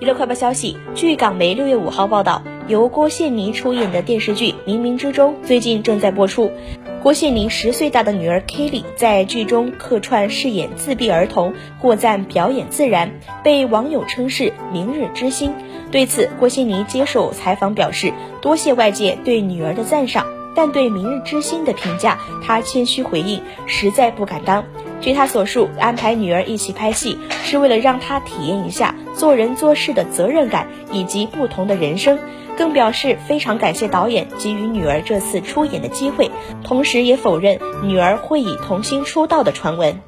娱乐快报消息，据港媒六月五号报道，由郭羡妮出演的电视剧《冥冥之中》最近正在播出。郭羡妮十岁大的女儿 Kelly 在剧中客串饰演自闭儿童，获赞表演自然，被网友称是“明日之星”。对此，郭羡妮接受采访表示，多谢外界对女儿的赞赏，但对“明日之星”的评价，她谦虚回应，实在不敢当。据他所述，安排女儿一起拍戏，是为了让她体验一下做人做事的责任感以及不同的人生，更表示非常感谢导演给予女儿这次出演的机会，同时也否认女儿会以童星出道的传闻。